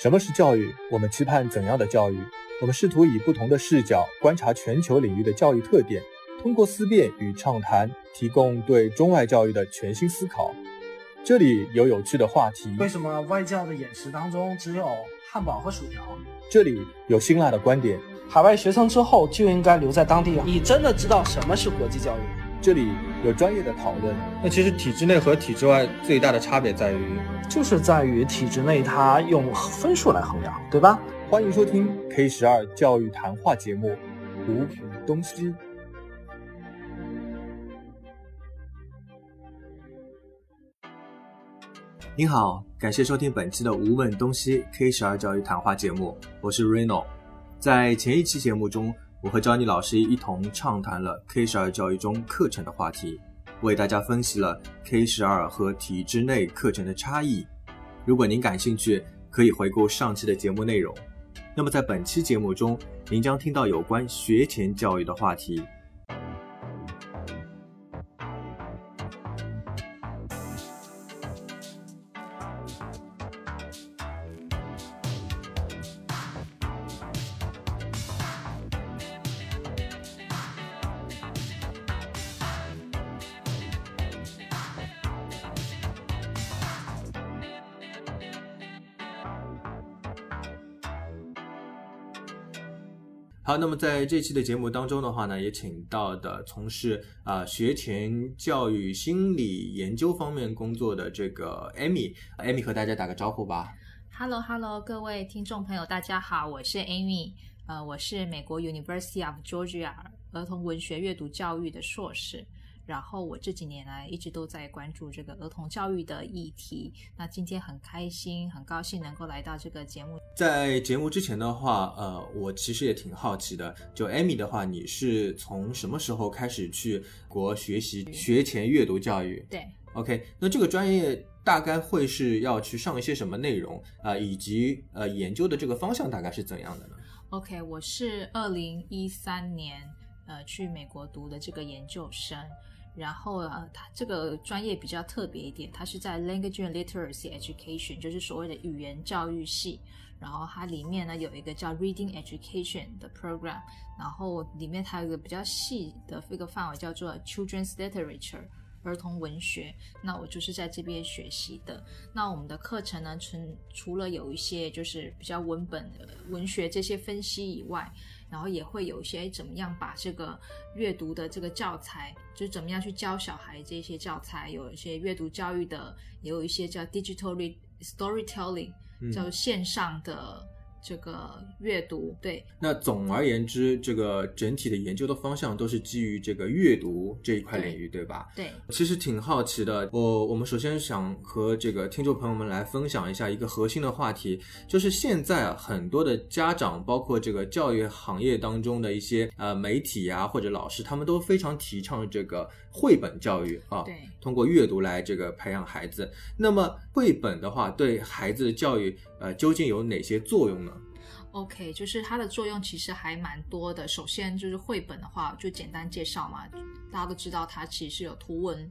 什么是教育？我们期盼怎样的教育？我们试图以不同的视角观察全球领域的教育特点，通过思辨与畅谈，提供对中外教育的全新思考。这里有有趣的话题，为什么外教的饮食当中只有汉堡和薯条？这里有辛辣的观点，海外学生之后就应该留在当地啊？你真的知道什么是国际教育？这里有专业的讨论。那其实体制内和体制外最大的差别在于，就是在于体制内它用分数来衡量，对吧？欢迎收听 K 十二教育谈话节目《无东西》。您好，感谢收听本期的《无问东西》K 十二教育谈话节目，我是 Reno。在前一期节目中，我和 Johnny 老师一同畅谈了 K 十二教育中课程的话题，为大家分析了 K 十二和体制内课程的差异。如果您感兴趣，可以回顾上期的节目内容。那么在本期节目中，您将听到有关学前教育的话题。好，那么在这期的节目当中的话呢，也请到的从事啊学前教育心理研究方面工作的这个 Amy，Amy 和大家打个招呼吧。Hello，Hello，各位听众朋友，大家好，我是 Amy，呃，我是美国 University of Georgia 儿童文学阅读教育的硕士。然后我这几年来一直都在关注这个儿童教育的议题。那今天很开心，很高兴能够来到这个节目。在节目之前的话，呃，我其实也挺好奇的。就 Amy 的话，你是从什么时候开始去国学习学前阅读教育？对，OK，那这个专业大概会是要去上一些什么内容啊？以及呃，研究的这个方向大概是怎样的呢？OK，我是二零一三年呃去美国读的这个研究生。然后呃，它这个专业比较特别一点，它是在 Language Literacy Education，就是所谓的语言教育系。然后它里面呢有一个叫 Reading Education 的 program，然后里面它有一个比较细的一个范围叫做 Children's Literature，儿童文学。那我就是在这边学习的。那我们的课程呢，除除了有一些就是比较文本的文学这些分析以外，然后也会有一些怎么样把这个阅读的这个教材，就是怎么样去教小孩这些教材，有一些阅读教育的，也有一些叫 digital storytelling，叫线上的。这个阅读对，那总而言之，这个整体的研究的方向都是基于这个阅读这一块领域，对吧？对，其实挺好奇的。我我们首先想和这个听众朋友们来分享一下一个核心的话题，就是现在很多的家长，包括这个教育行业当中的一些呃媒体啊或者老师，他们都非常提倡这个绘本教育啊，对，通过阅读来这个培养孩子。那么绘本的话，对孩子的教育呃究竟有哪些作用呢？OK，就是它的作用其实还蛮多的。首先就是绘本的话，就简单介绍嘛，大家都知道它其实是有图文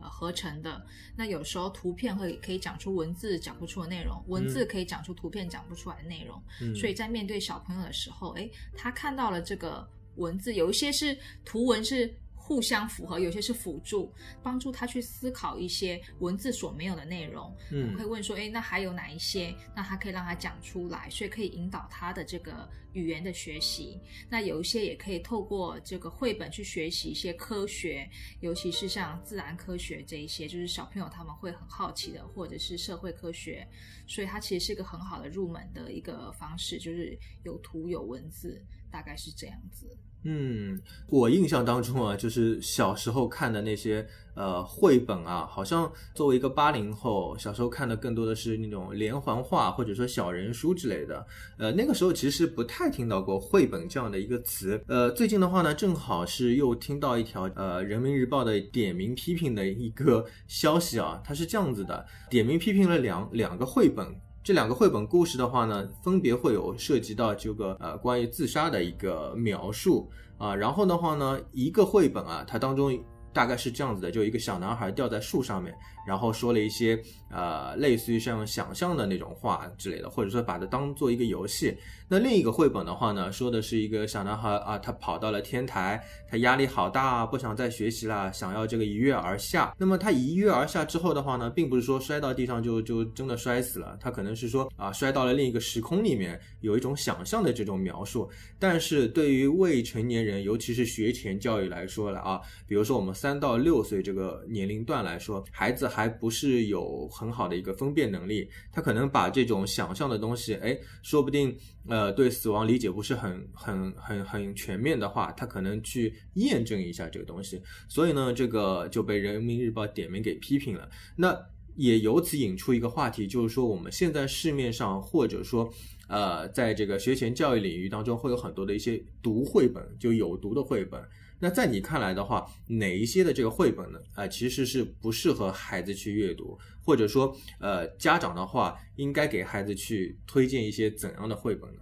呃合成的。那有时候图片会可以讲出文字讲不出的内容，文字可以讲出图片讲不出来的内容。所以在面对小朋友的时候，诶，他看到了这个文字，有一些是图文是。互相符合，有些是辅助，帮助他去思考一些文字所没有的内容。嗯，可以问说，哎，那还有哪一些？那他可以让他讲出来，所以可以引导他的这个语言的学习。那有一些也可以透过这个绘本去学习一些科学，尤其是像自然科学这一些，就是小朋友他们会很好奇的，或者是社会科学。所以它其实是一个很好的入门的一个方式，就是有图有文字，大概是这样子。嗯，我印象当中啊，就是小时候看的那些呃绘本啊，好像作为一个八零后，小时候看的更多的是那种连环画或者说小人书之类的。呃，那个时候其实不太听到过绘本这样的一个词。呃，最近的话呢，正好是又听到一条呃人民日报的点名批评的一个消息啊，它是这样子的，点名批评了两两个绘本。这两个绘本故事的话呢，分别会有涉及到这个呃关于自杀的一个描述。啊，然后的话呢，一个绘本啊，它当中大概是这样子的，就一个小男孩吊在树上面，然后说了一些呃类似于像想象的那种话之类的，或者说把它当做一个游戏。那另一个绘本的话呢，说的是一个小男孩啊，他跑到了天台，他压力好大，不想再学习了，想要这个一跃而下。那么他一跃而下之后的话呢，并不是说摔到地上就就真的摔死了，他可能是说啊摔到了另一个时空里面，有一种想象的这种描述。但是对于未成年人，尤其是学前教育来说了啊，比如说我们三到六岁这个年龄段来说，孩子还不是有很好的一个分辨能力，他可能把这种想象的东西，哎，说不定。呃，对死亡理解不是很很很很全面的话，他可能去验证一下这个东西，所以呢，这个就被人民日报点名给批评了。那也由此引出一个话题，就是说我们现在市面上或者说呃，在这个学前教育领域当中，会有很多的一些读绘本，就有毒的绘本。那在你看来的话，哪一些的这个绘本呢？啊，其实是不适合孩子去阅读，或者说，呃，家长的话应该给孩子去推荐一些怎样的绘本呢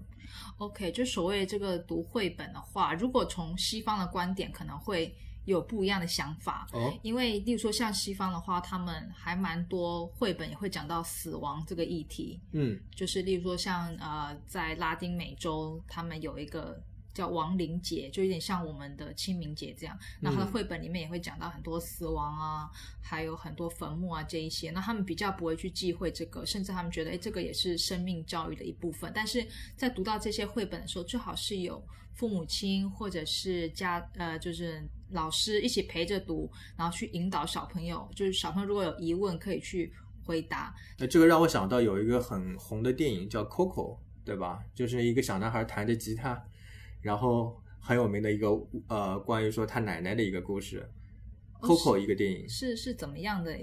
？OK，就所谓这个读绘本的话，如果从西方的观点，可能会有不一样的想法。哦，因为例如说像西方的话，他们还蛮多绘本也会讲到死亡这个议题。嗯，就是例如说像呃，在拉丁美洲，他们有一个。叫亡灵节，就有点像我们的清明节这样。那他的绘本里面也会讲到很多死亡啊，还有很多坟墓啊这一些。那他们比较不会去忌讳这个，甚至他们觉得，哎，这个也是生命教育的一部分。但是在读到这些绘本的时候，最好是有父母亲或者是家呃，就是老师一起陪着读，然后去引导小朋友。就是小朋友如果有疑问，可以去回答。那这个让我想到有一个很红的电影叫《Coco》，对吧？就是一个小男孩弹着吉他。然后很有名的一个呃，关于说他奶奶的一个故事，Coco 一个电影是是怎么样的？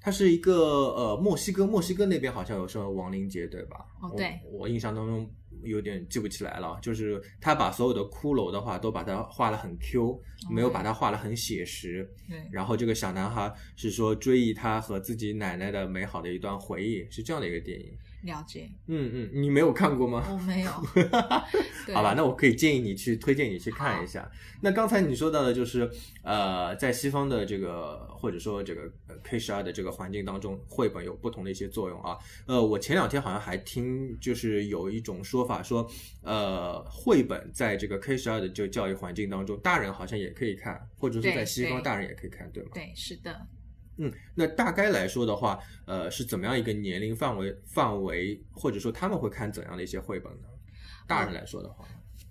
它是一个呃，墨西哥墨西哥那边好像有说亡灵节对吧？哦，对，我印象当中有点记不起来了。就是他把所有的骷髅的话都把它画了很 Q，没有把它画的很写实。对，然后这个小男孩是说追忆他和自己奶奶的美好的一段回忆，是这样的一个电影。了解，嗯嗯，你没有看过吗？我没有。好吧，那我可以建议你去推荐你去看一下。那刚才你说到的就是，呃，在西方的这个或者说这个 K 十二的这个环境当中，绘本有不同的一些作用啊。呃，我前两天好像还听，就是有一种说法说，呃，绘本在这个 K 十二的这个教育环境当中，大人好像也可以看，或者说在西方大人也可以看，对吗？对，是的。嗯，那大概来说的话，呃，是怎么样一个年龄范围范围，或者说他们会看怎样的一些绘本呢？大人来说的话，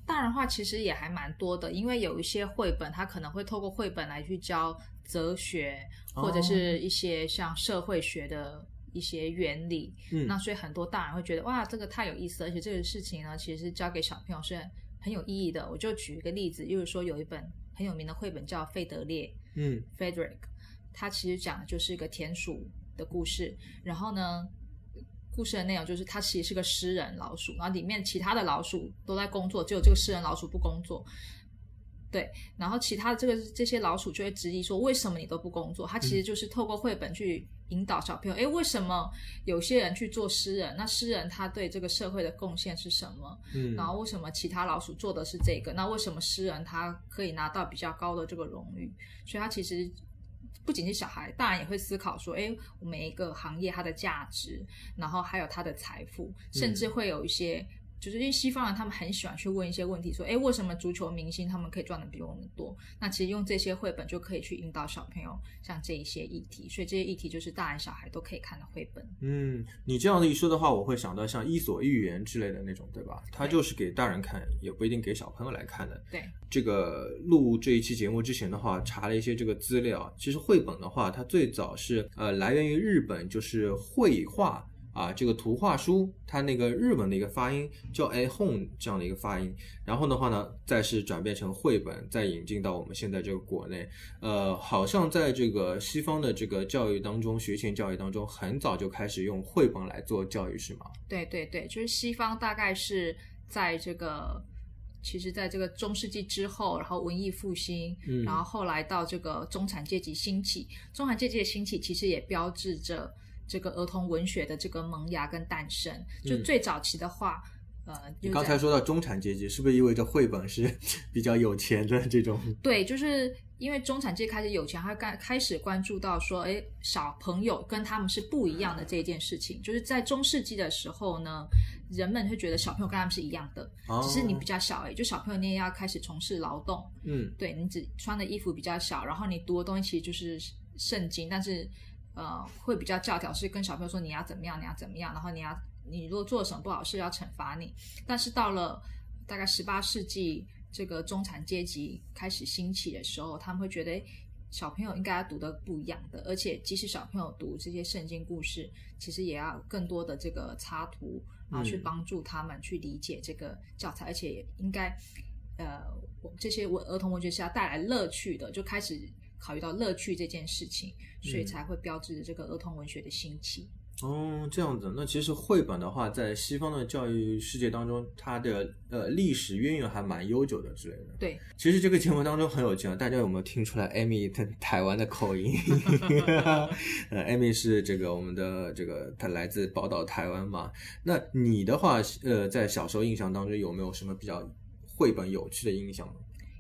大人话其实也还蛮多的，因为有一些绘本，他可能会透过绘本来去教哲学，或者是一些像社会学的一些原理。嗯，那所以很多大人会觉得哇，这个太有意思，而且这个事情呢，其实教给小朋友是很有意义的。我就举一个例子，就是说有一本很有名的绘本叫《费德烈》，嗯，Frederick。它其实讲的就是一个田鼠的故事，然后呢，故事的内容就是它其实是个诗人老鼠，然后里面其他的老鼠都在工作，只有这个诗人老鼠不工作。对，然后其他的这个这些老鼠就会质疑说，为什么你都不工作？它其实就是透过绘本去引导小朋友，诶，为什么有些人去做诗人？那诗人他对这个社会的贡献是什么？嗯，然后为什么其他老鼠做的是这个？那为什么诗人他可以拿到比较高的这个荣誉？所以他其实。不仅是小孩，大人也会思考说：，哎，每一个行业它的价值，然后还有它的财富，甚至会有一些。就是因为西方人他们很喜欢去问一些问题，说，哎，为什么足球明星他们可以赚的比我们多？那其实用这些绘本就可以去引导小朋友像这一些议题，所以这些议题就是大人小孩都可以看的绘本。嗯，你这样子一说的话，我会想到像《伊索寓言》之类的那种，对吧？它就是给大人看，也不一定给小朋友来看的。对，这个录这一期节目之前的话，查了一些这个资料，其实绘本的话，它最早是呃来源于日本，就是绘画。啊，这个图画书它那个日文的一个发音叫 a home 这样的一个发音，然后的话呢，再是转变成绘本，再引进到我们现在这个国内。呃，好像在这个西方的这个教育当中，学前教育当中，很早就开始用绘本来做教育，是吗？对对对，就是西方大概是在这个，其实在这个中世纪之后，然后文艺复兴，嗯，然后后来到这个中产阶级兴起，中产阶级的兴起其实也标志着。这个儿童文学的这个萌芽跟诞生，就最早期的话，呃，你刚才说到中产阶级，是不是意味着绘本是 比较有钱的这种？对，就是因为中产阶级开始有钱，他开开始关注到说，哎，小朋友跟他们是不一样的这件事情。就是在中世纪的时候呢，人们会觉得小朋友跟他们是一样的，哦只是你比较小而已。就小朋友你也要开始从事劳动，嗯对你只穿的衣服比较小，然后你读的东西其实就是圣经，但是呃会比较教条，是跟小朋友说你要怎么样，你要怎么样，然后你要你如果做了什么不好事要惩罚你。但是到了大概十八世纪，这个中产阶级开始兴起的时候，他们会觉得。小朋友应该要读的不一样的，而且即使小朋友读这些圣经故事，其实也要更多的这个插图，然后去嗯帮助他们去理解这个教材，而且也应该呃，我这些文儿童文学是要带来乐趣的，就开始考虑到乐趣这件事情，所以嗯才会标志着这个儿童文学的兴起。哦，这样子。那其实绘本的话，在西方的教育世界当中，它的呃历史渊源还蛮悠久的之类的。对，其实这个节目当中很有趣啊，大家有没有听出来艾米她台湾的口音？呃，艾米是这个我们的这个，她来自宝岛台湾嘛。那你的话，呃，在小时候印象当中有没有什么比较绘本有趣的印象呢？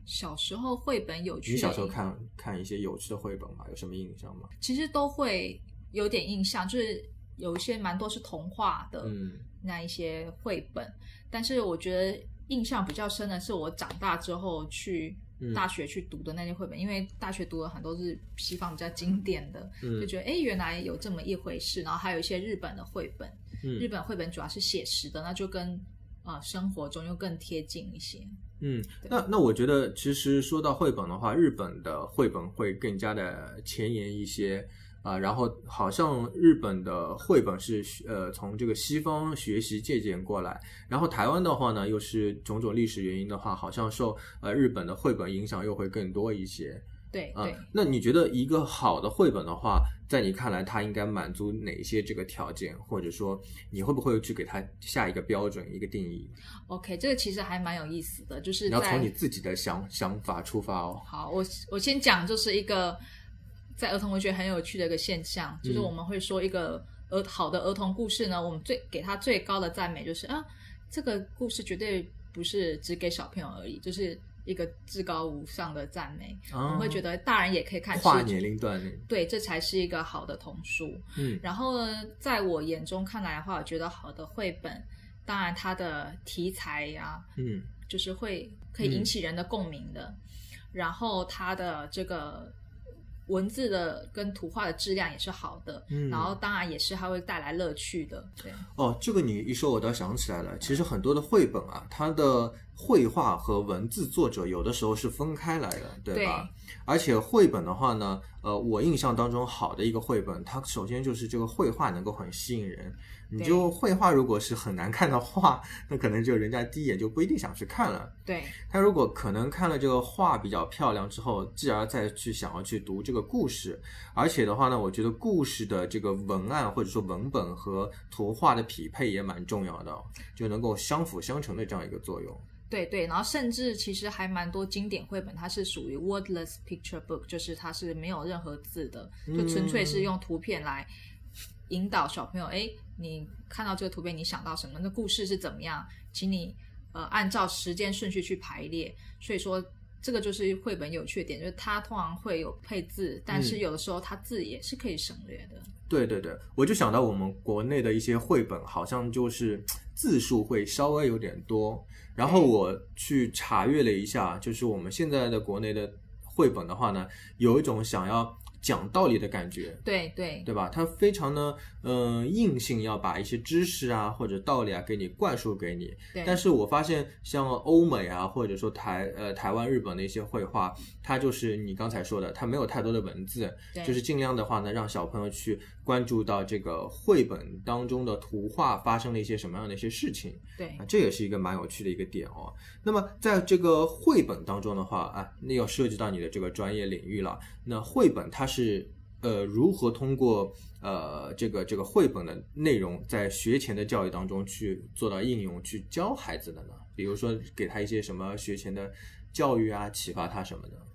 小时候绘本有趣小时候看看一些有趣的绘本吗？有什么印象吗？其实都会有点印象，就是有一些蛮多是童话的，嗯那一些绘本，但是我觉得印象比较深的是我长大之后去嗯大学去读的那些绘本，因为大学读了很多是西方比较经典的，就嗯觉得哎原来有这么一回事，然后还有一些日本的绘本，日嗯本绘本主要是写实的，那就跟呃生活中又更贴近一些。嗯，那那我觉得，其实说到绘本的话，日本的绘本会更加的前沿一些啊、然后好像日本的绘本是呃从这个西方学习借鉴过来，然后台湾的话呢，又是种种历史原因的话，好像受呃日本的绘本影响又会更多一些啊、对对，那你觉得一个好的绘本的话，在你看来，它应该满足哪些这个条件，或者说你会不会去给它下一个标准、一个定义？OK，这个其实还蛮有意思的，就是你要从你自己的想想法出发哦。好，我我先讲，就是一个在儿童文学很有趣的一个现象，就是嗯我们会说一个儿好的儿童故事呢，我们最给它最高的赞美就是啊，这个故事绝对不是只给小朋友而已，就是一个至高无上的赞美。我们会觉得得大人也可以看，跨是年龄段，对，这才是一个好的童书。嗯然后呢，在我眼中看来的话，我觉得好的绘本，当然它的题材呀、嗯就是会可以引起人的共鸣的，然后它的这个文字的跟图画的质量也是好的，嗯然后当然也是它会带来乐趣的，对哦，这个你一说，我倒想起来了。其实很多的绘本啊，它的绘画和文字作者有的时候是分开来的，对吧？而且绘本的话呢，呃，我印象当中好的一个绘本，它首先就是这个绘画能够很吸引人。你就绘画如果是很难看的画，那可能就人家第一眼就不一定想去看了。对他如果可能看了这个画比较漂亮之后，继而再去想要去读这个故事，而且的话呢，我觉得故事的这个文案或者说文本和图画的匹配也蛮重要的哦，就能够相辅相成的这样一个作用。对对，然后甚至其实还蛮多经典绘本，它是属于 wordless picture book，就是它是没有任何字的，就纯粹是用图片来引导小朋友。哎，你看到这个图片，你想到什么？那故事是怎么样？请你呃按照时间顺序去排列。所以说，这个就是绘本有趣的点，就是它通常会有配字，但是嗯有的时候它字也是可以省略的。对对对，我就想到我们国内的一些绘本，好像就是字数会稍微有点多。然后我去查阅了一下，就是我们现在的国内的绘本的话呢，有一种想要讲道理的感觉。对对对吧？它非常的嗯、呃硬性要把一些知识啊或者道理啊给你灌输给你。对，但是我发现像欧美啊或者说台呃台湾、日本的一些绘画，它就是你刚才说的，它没有太多的文字，就是尽量的话呢，让小朋友去关注到这个绘本当中的图画发生了一些什么样的一些事情。对啊，这也是一个蛮有趣的一个点哦。那么在这个绘本当中的话啊，那要涉及到你的这个专业领域了。那绘本它是呃如何通过呃这个这个绘本的内容在学前的教育当中去做到应用，去教孩子的呢？比如说给他一些什么学前的教育啊，启发他什么的。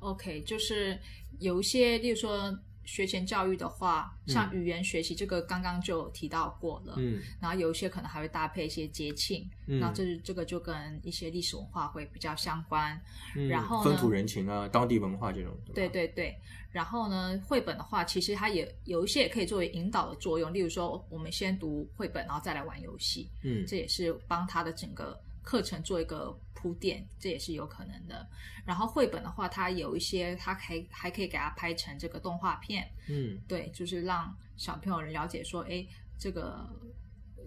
OK，就是有一些，例如说学前教育的话，像语言学习这个刚刚就提到过了，嗯。然后有一些可能还会搭配一些节庆，嗯。然后这是这个就跟一些历史文化会比较相关。嗯。然后呢风土人情啊，当地文化这种，对，对对，然后呢，绘本的话，其实它也有一些也可以作为引导的作用，例如说，我们先读绘本，然后再来玩游戏，嗯。这也是帮他的整个课程做一个铺垫，这也是有可能的。然后绘本的话，它有一些，它还还可以给它拍成这个动画片，嗯对，就是让小朋友了解说，哎，这个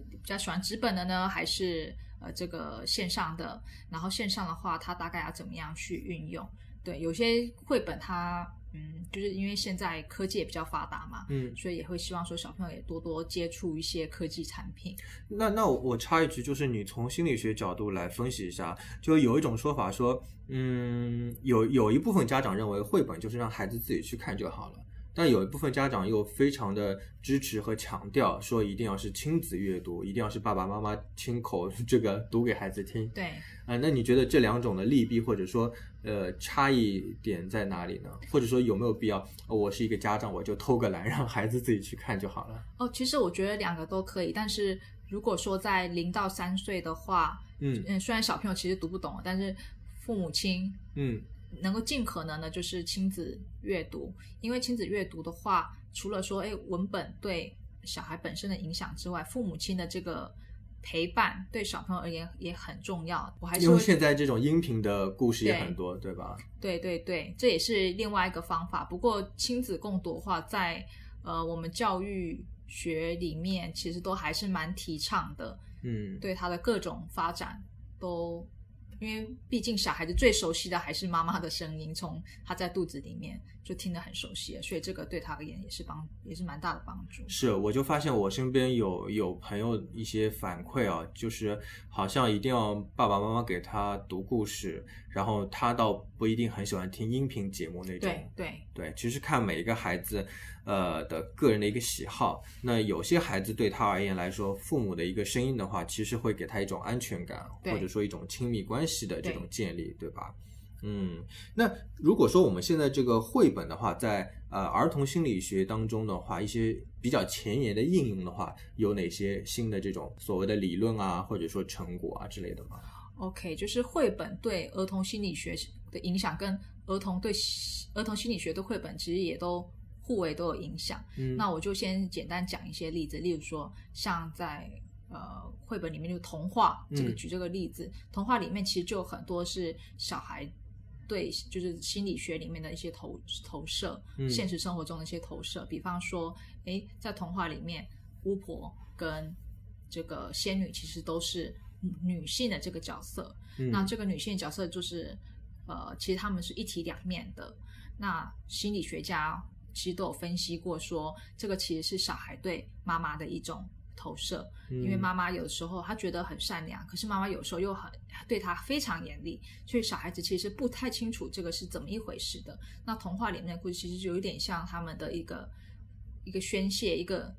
比较喜欢纸本的呢，还是呃这个线上的？然后线上的话，它大概要怎么样去运用？对，有些绘本它嗯，就是因为现在科技也比较发达嘛，嗯，所以也会希望说小朋友也多多接触一些科技产品。那那我我插一句，就是你从心理学角度来分析一下，就有一种说法说，嗯，有有一部分家长认为绘本就是让孩子自己去看就好了，但有一部分家长又非常的支持和强调，说一定要是亲子阅读，一定要是爸爸妈妈亲口 这个读给孩子听。对，啊、那你觉得这两种的利弊或者说呃差异点在哪里呢？或者说有没有必要，呃我是一个家长，我就偷个懒，让孩子自己去看就好了？哦，其实我觉得两个都可以，但是如果说在零到三岁的话，嗯嗯，虽然小朋友其实读不懂，但是父母亲嗯能够尽可能的就是亲子阅读，因为亲子阅读的话，除了说哎文本对小孩本身的影响之外，父母亲的这个陪伴对小朋友而言也很重要。我还是因为现在这种音频的故事也很多，对吧？对对对，这也是另外一个方法。不过亲子共读的话，在呃我们教育学里面，其实都还是蛮提倡的，嗯，对他的各种发展都。因为毕竟小孩子最熟悉的还是妈妈的声音，从他在肚子里面就听得很熟悉了，所以这个对他而言也是帮，也是蛮大的帮助。是，我就发现我身边有有朋友一些反馈啊，就是好像一定要爸爸妈妈给他读故事，然后他倒不一定很喜欢听音频节目那种。对对对，其实看每一个孩子，呃的个人的一个喜好。那有些孩子对他而言来说，父母的一个声音的话，其实会给他一种安全感，或者说一种亲密关系的这种建立，对吧？嗯，那如果说我们现在这个绘本的话，在呃儿童心理学当中的话，一些比较前沿的应用的话，有哪些新的这种所谓的理论啊，或者说成果啊之类的吗？，OK，就是绘本对儿童心理学的影响，跟儿童对儿童心理学的绘本其实也都互为都有影响。嗯，那我就先简单讲一些例子，例如说像在呃绘本里面就童话，这个嗯。举这个例子，童话里面其实就有很多是小孩对就是心理学里面的一些投投射，嗯。现实生活中的一些投射，比方说，诶，在童话里面，巫婆跟这个仙女其实都是女性的这个角色，嗯。那这个女性角色就是，呃，其实她们是一体两面的。那心理学家其实都有分析过说，这个其实是小孩对妈妈的一种投射，因为嗯妈妈有的时候她觉得很善良，可是妈妈有时候又很对她非常严厉，所以小孩子其实不太清楚这个是怎么一回事的。那童话里面的故事其实就有一点像他们的一个一个宣泄，一个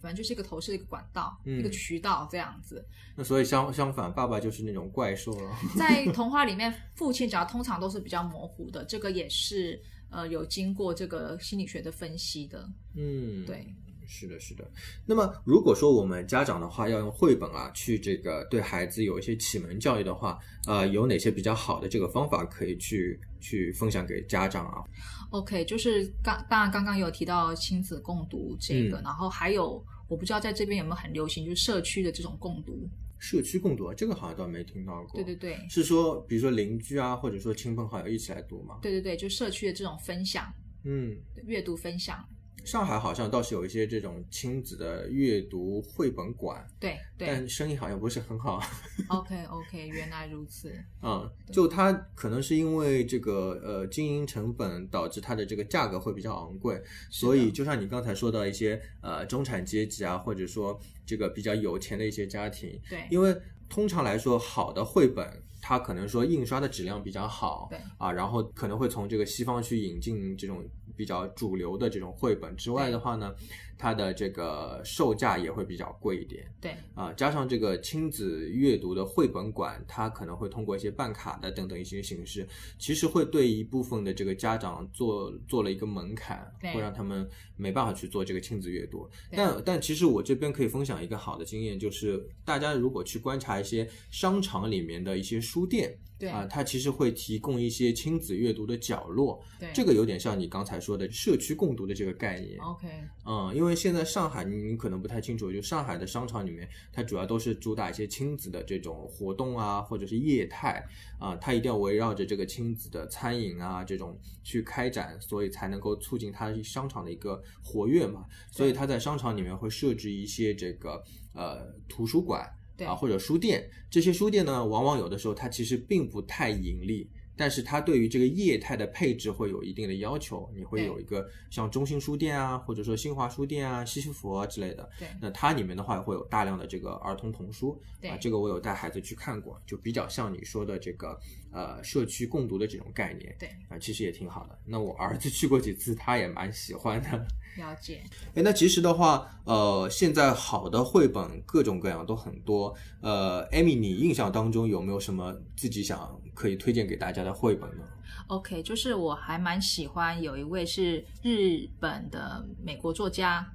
反正就是一个投射的一个管道，嗯一个渠道这样子。那所以相相反，爸爸就是那种怪兽了。在童话里面，父亲角通常都是比较模糊的，这个也是呃有经过这个心理学的分析的。嗯，对，是的，是的。那么，如果说我们家长的话要用绘本啊去这个对孩子有一些启蒙教育的话，呃，有哪些比较好的这个方法可以去去分享给家长啊？OK，就是刚当然刚刚有提到亲子共读这个，嗯然后还有我不知道在这边有没有很流行，就是社区的这种共读。社区共读啊，这个好像倒没听到过。对对对，是说，比如说邻居啊，或者说亲朋好友一起来读吗？对对对，就社区的这种分享，嗯，阅读分享。上海好像倒是有一些这种亲子的阅读绘本馆，对对但生意好像不是很好。OK OK，原来如此。嗯，就它可能是因为这个呃经营成本导致它的这个价格会比较昂贵，所以就像你刚才说到一些呃中产阶级啊，或者说这个比较有钱的一些家庭，对因为通常来说好的绘本。它可能说印刷的质量比较好，对啊，然后可能会从这个西方去引进这种比较主流的这种绘本之外的话呢，它的这个售价也会比较贵一点。对，啊，加上这个亲子阅读的绘本馆，它可能会通过一些办卡的等等一些形式，其实会对一部分的这个家长做做了一个门槛，会让他们没办法去做这个亲子阅读。但但其实我这边可以分享一个好的经验，就是大家如果去观察一些商场里面的一些书店。对啊，它其实会提供一些亲子阅读的角落，对，这个有点像你刚才说的社区共读的这个概念。OK，嗯，因为现在上海你你可能不太清楚，就上海的商场里面，它主要都是主打一些亲子的这种活动啊，或者是业态啊，它一定要围绕着这个亲子的餐饮啊这种去开展，所以才能够促进它商场的一个活跃嘛。所以它在商场里面会设置一些这个呃图书馆对啊或者书店，这些书店呢，往往有的时候它其实并不太盈利。但是它对于这个业态的配置会有一定的要求，你会有一个像中心书店啊，或者说新华书店啊、西西弗啊之类的。对那它里面的话会有大量的这个儿童童书对啊，这个我有带孩子去看过，就比较像你说的这个呃社区共读的这种概念。对，啊，其实也挺好的。那我儿子去过几次，他也蛮喜欢的。了解。哎，那其实的话，呃，现在好的绘本各种各样都很多。呃，Amy，你印象当中有没有什么自己想可以推荐给大家的绘本呢？OK，就是我还蛮喜欢有一位是日本的美国作家，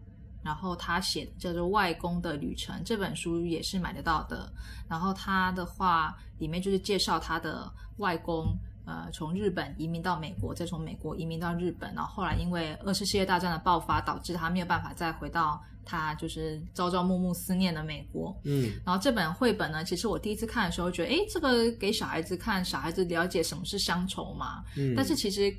然后他写的叫做《外公的旅程》这本书也是买得到的。然后他的话里面就是介绍他的外公，呃，从日本移民到美国，再从美国移民到日本，然后后来因为二次世界大战的爆发，导致他没有办法再回到他就是朝朝暮暮思念的美国。嗯然后这本绘本呢，其实我第一次看的时候觉得，诶，这个给小孩子看，小孩子了解什么是乡愁嘛。嗯，但是其实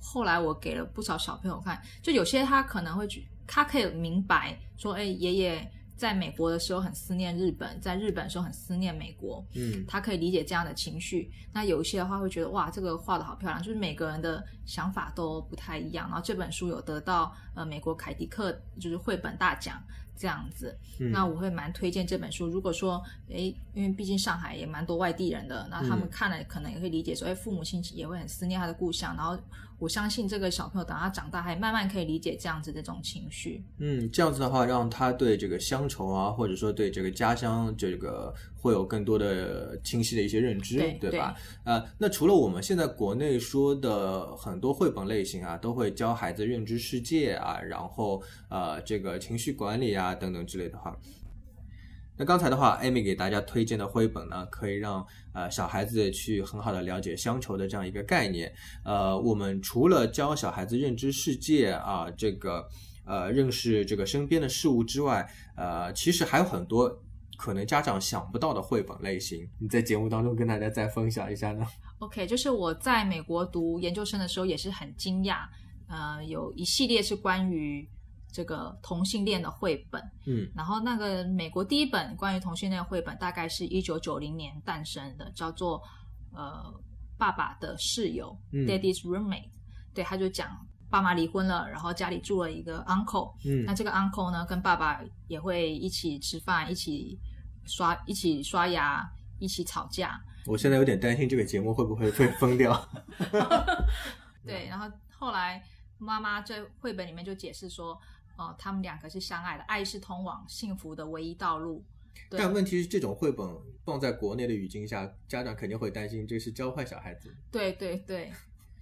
后来我给了不少小朋友看，就有些他可能会去，他可以明白说，哎，爷爷在美国的时候很思念日本，在日本的时候很思念美国，嗯他可以理解这样的情绪。那有一些的话会觉得，哇，这个画的好漂亮，就是每个人的想法都不太一样。然后这本书有得到呃美国凯迪克就是绘本大奖。这样子，嗯那我会蛮推荐这本书。如果说，诶，因为毕竟上海也蛮多外地人的，那他们嗯看了可能也会理解说，哎，父母亲也会很思念他的故乡。然后我相信这个小朋友等他长大，还慢慢可以理解这样子的这种情绪。嗯，这样子的话，让他对这个乡愁啊，或者说对这个家乡这个会有更多的清晰的一些认知，对吧？呃，那除了我们现在国内说的很多绘本类型啊，都会教孩子认知世界啊，然后呃这个情绪管理啊等等之类的话。那刚才的话，Amy 给大家推荐的绘本呢，可以让呃小孩子去很好的了解乡愁的这样一个概念。呃，我们除了教小孩子认知世界啊，这个呃认识这个身边的事物之外，呃，其实还有很多可能家长想不到的绘本类型。你在节目当中跟大家再分享一下呢？OK，就是我在美国读研究生的时候也是很惊讶，呃，有一系列是关于这个同性恋的绘本。嗯然后那个美国第一本关于同性恋绘本，大概是一九九零年诞生的，叫做呃爸爸的室友、嗯 （Daddy's Roommate）。对，他就讲爸妈离婚了，然后家里住了一个 uncle。嗯那这个 uncle 呢，跟爸爸也会一起吃饭，一起刷，一起刷牙，一起吵架。我现在有点担心这个节目会不会被封掉。对，然后后来妈妈在绘本里面就解释说，哦、他们两个是相爱的，爱是通往幸福的唯一道路。对但问题是，这种绘本放在国内的语境下，家长肯定会担心这是教坏小孩子。对对对，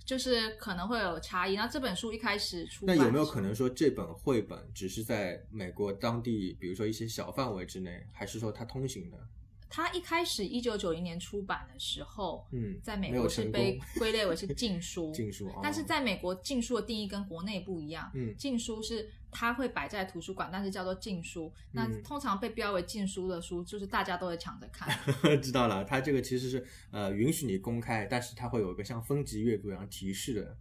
就是可能会有差异。那这本书一开始出那，有没有可能？说这本绘本只是在美国当地，比如说一些小范围之内，还是说它通行的？它一开始一九九零年出版的时候，嗯，在美国是被 归类为是禁书。禁书，哦但是在美国，禁书的定义跟国内不一样。嗯禁书是它会摆在图书馆，但是叫做禁书。那嗯通常被标为禁书的书，就是大家都会抢着看。知道了，它这个其实是呃允许你公开，但是它会有一个像分级阅读一样提示的。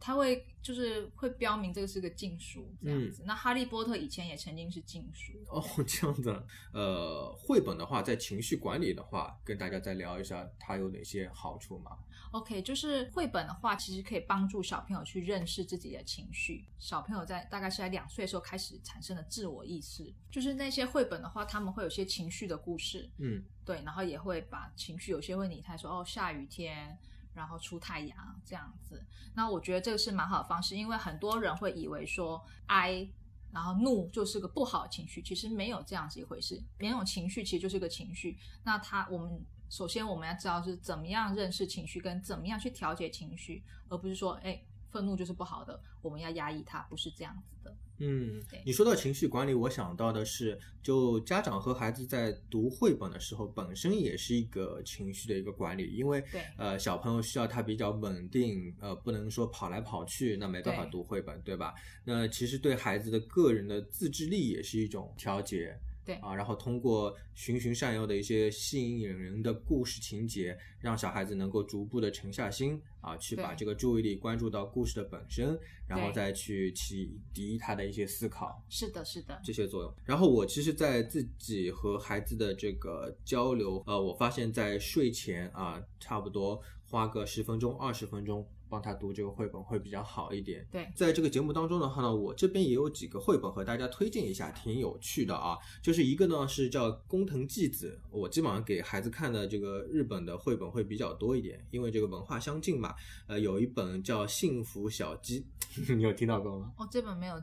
它会就是会标明这个是个禁书这样嗯子。那哈利波特以前也曾经是禁书。哦，这样子啊。呃，绘本的话，在情绪管理的话，跟大家再聊一下它有哪些好处嘛？OK，就是绘本的话，其实可以帮助小朋友去认识自己的情绪。小朋友在大概是在两岁的时候开始产生了自我意识，就是那些绘本的话，他们会有些情绪的故事，嗯对，然后也会把情绪有些问题，他说哦下雨天，然后出太阳这样子。那我觉得这个是蛮好的方式，因为很多人会以为说哀然后怒就是个不好的情绪，其实没有这样子一回事。每种情绪其实就是个情绪。那他，我们首先我们要知道是怎么样认识情绪，跟怎么样去调节情绪，而不是说，哎，愤怒就是不好的，我们要压抑它，不是这样子的。嗯，你说到情绪管理，我想到的是，就家长和孩子在读绘本的时候，本身也是一个情绪的一个管理，因为呃小朋友需要他比较稳定，呃不能说跑来跑去，那没办法读绘本，对吧？那其实对孩子的个人的自制力也是一种调节。对啊，然后通过循循善诱的一些吸引人的故事情节，让小孩子能够逐步的沉下心啊，去把这个注意力关注到故事的本身，然后再去启迪他的一些思考。是的，是的，这些作用。然后我其实，在自己和孩子的这个交流，呃，我发现，在睡前啊，差不多花个十分钟、二十分钟，帮他读这个绘本会比较好一点。对在这个节目当中的话呢，我这边也有几个绘本和大家推荐一下，挺有趣的啊。就是一个呢是叫工藤纪子，我基本上给孩子看的这个日本的绘本会比较多一点，因为这个文化相近嘛。呃，有一本叫《幸福小鸡》，你有听到过吗？哦，这本没有，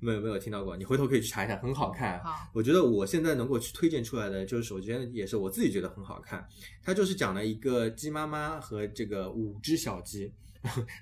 没有没有听到过，你回头可以去查一下，很好看。好，我觉得我现在能够去推荐出来的，就是首先也是我自己觉得很好看，它就是讲了一个鸡妈妈和这个五只小鸡。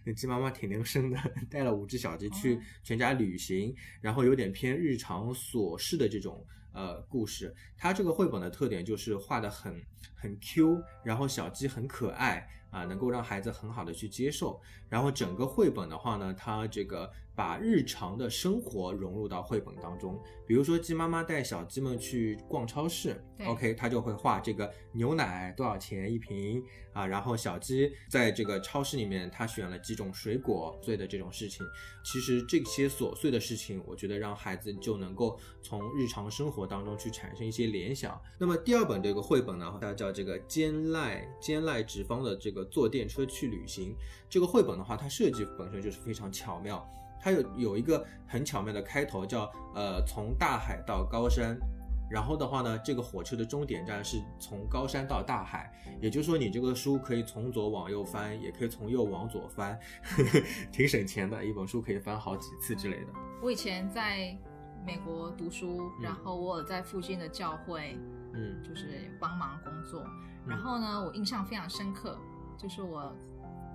那鸡妈妈挺能生的，带了五只小鸡去哦全家旅行，然后有点偏日常琐事的这种呃故事。它这个绘本的特点就是画的很很 Q，然后小鸡很可爱啊、能够让孩子很好的去接受。然后整个绘本的话呢，它这个把日常的生活融入到绘本当中。比如说，鸡妈妈带小鸡们去逛超市对，OK，他就会画这个牛奶多少钱一瓶啊，然后小鸡在这个超市里面，他选了几种水果，碎的这种事情。其实这些琐碎的事情，我觉得让孩子就能够从日常生活当中去产生一些联想。那么第二本这个绘本呢，它叫这个兼赖兼赖直方的这个坐电车去旅行。这个绘本的话，它设计本身就是非常巧妙。它有有一个很巧妙的开头，叫呃从大海到高山，然后的话呢，这个火车的终点站是从高山到大海，也就是说你这个书可以从左往右翻，也可以从右往左翻，挺省钱的，一本书可以翻好几次之类的。我以前在美国读书，嗯然后我有在附近的教会，嗯就是帮忙工作。然后呢，我印象非常深刻，就是我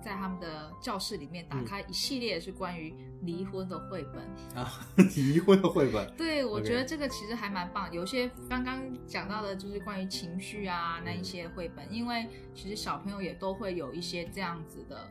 在他们的教室里面打开一系列是关于离婚的绘本。啊，离婚的绘本，对，我觉得这个其实还蛮棒。有些刚刚讲到的，就是关于情绪啊那一些绘本，因为其实小朋友也都会有一些这样子的，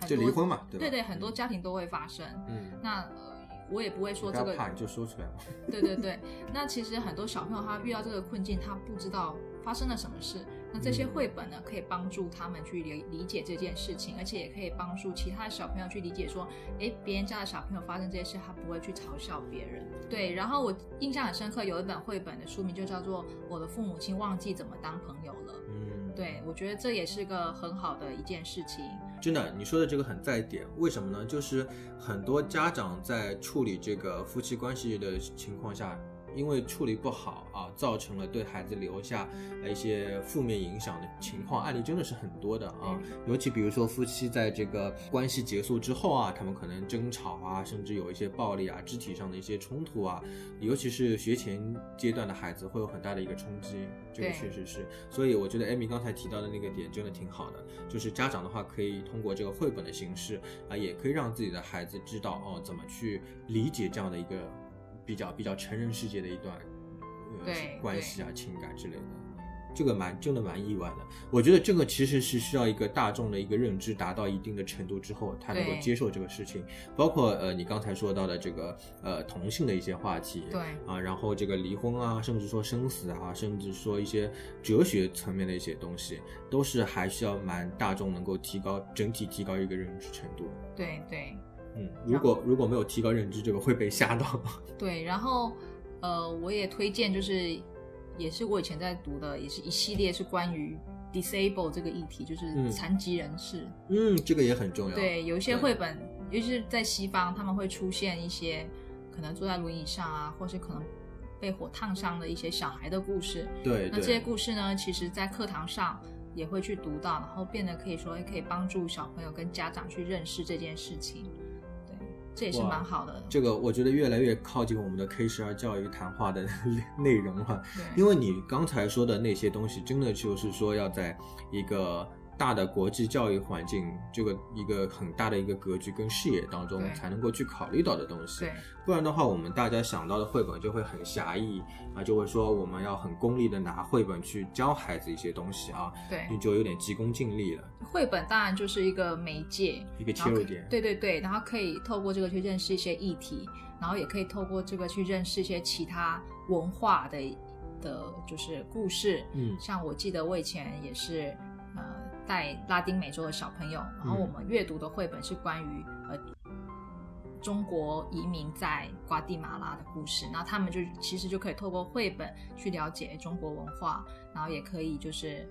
很多就离婚嘛，对？对对，很多家庭都会发生。嗯，那呃，我也不会说这个怕，你就说出来嘛。对对对，那其实很多小朋友他遇到这个困境，他不知道发生了什么事。那这些嗯绘本呢，可以帮助他们去理理解这件事情，而且也可以帮助其他的小朋友去理解说，诶，别人家的小朋友发生这些事，他不会去嘲笑别人。对，然后我印象很深刻，有一本绘本的书名就叫做《我的父母亲忘记怎么当朋友了》。嗯，对，我觉得这也是个很好的一件事情。真的，你说的这个很在点。为什么呢？就是很多家长在处理这个夫妻关系的情况下，因为处理不好啊，造成了对孩子留下呃一些负面影响的情况，案例真的是很多的啊。尤其比如说夫妻在这个关系结束之后啊，他们可能争吵啊，甚至有一些暴力啊、肢体上的一些冲突啊，尤其是学前阶段的孩子会有很大的一个冲击，这个确实是。所以我觉得艾米刚才提到的那个点真的挺好的，就是家长的话可以通过这个绘本的形式啊，也可以让自己的孩子知道哦怎么去理解这样的一个比较比较成人世界的一段呃关系啊、情感之类的。这个蛮真的蛮意外的，我觉得这个其实是需要一个大众的一个认知达到一定的程度之后，他能够接受这个事情，包括呃你刚才说到的这个呃同性的一些话题，对啊，然后这个离婚啊，甚至说生死啊，甚至说一些哲学层面的一些东西，都是还需要蛮大众能够提高整体提高一个认知程度。对对嗯，如果如果没有提高认知，这个会被吓到。对，然后呃，我也推荐，就是也是我以前在读的，也是一系列是关于 disable 这个议题，就是嗯残疾人士。嗯，这个也很重要。对，有一些绘本，尤其是在西方，他们会出现一些可能坐在轮椅上啊，或是可能被火烫伤的一些小孩的故事。对那这些，故事呢，其实在课堂上也会去读到，然后变得可以说，也可以帮助小朋友跟家长去认识这件事情。对，这也是蛮好的。这个我觉得越来越靠近我们的 K 十二教育谈话的 内容了。对，因为你刚才说的那些东西，真的就是说要在一个大的国际教育环境，这个一个很大的一个格局跟视野当中才能够去考虑到的东西。对不然的话，我们大家想到的绘本就会很狭义啊，就会说我们要很功利的拿绘本去教孩子一些东西啊，对你就有点急功近利了。绘本当然就是一个媒介，一个切入点对对对，然后可以透过这个去认识一些议题，然后也可以透过这个去认识一些其他文化的的，就是故事。嗯像我记得我以前也是呃带拉丁美洲的小朋友，然后嗯我们阅读的绘本是关于呃中国移民在瓜地马拉的故事，然后他们就其实就可以透过绘本去了解中国文化，然后也可以就是，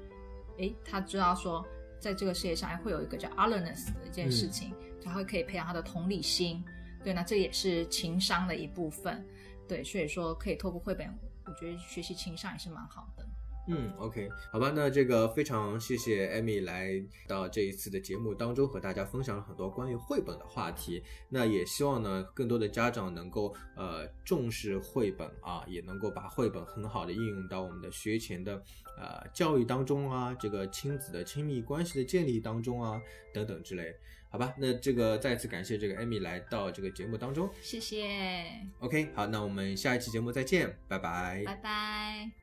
诶，他知道说在这个世界上哎会有一个叫 otherness 的一件事情，他会可以培养他的同理心，对，那这也是情商的一部分，对，所以说可以透过绘本，我觉得学习情商也是蛮好的。嗯，OK，好吧，那这个非常谢谢艾米来到这一次的节目当中和大家分享了很多关于绘本的话题。那也希望呢，更多的家长能够呃重视绘本啊，也能够把绘本很好的应用到我们的学前的呃教育当中啊，这个亲子的亲密关系的建立当中啊，等等之类。好吧，那这个再次感谢这个艾米来到这个节目当中。谢谢，OK，好，那我们下一期节目再见，拜拜。拜拜。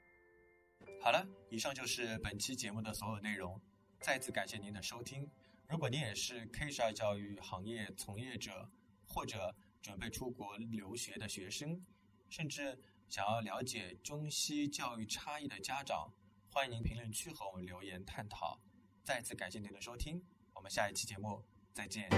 好了，以上就是本期节目的所有内容。再次感谢您的收听。如果您也是 K 十二教育行业从业者，或者准备出国留学的学生，甚至想要了解中西教育差异的家长，欢迎您评论区和我们留言探讨。再次感谢您的收听，我们下一期节目再见。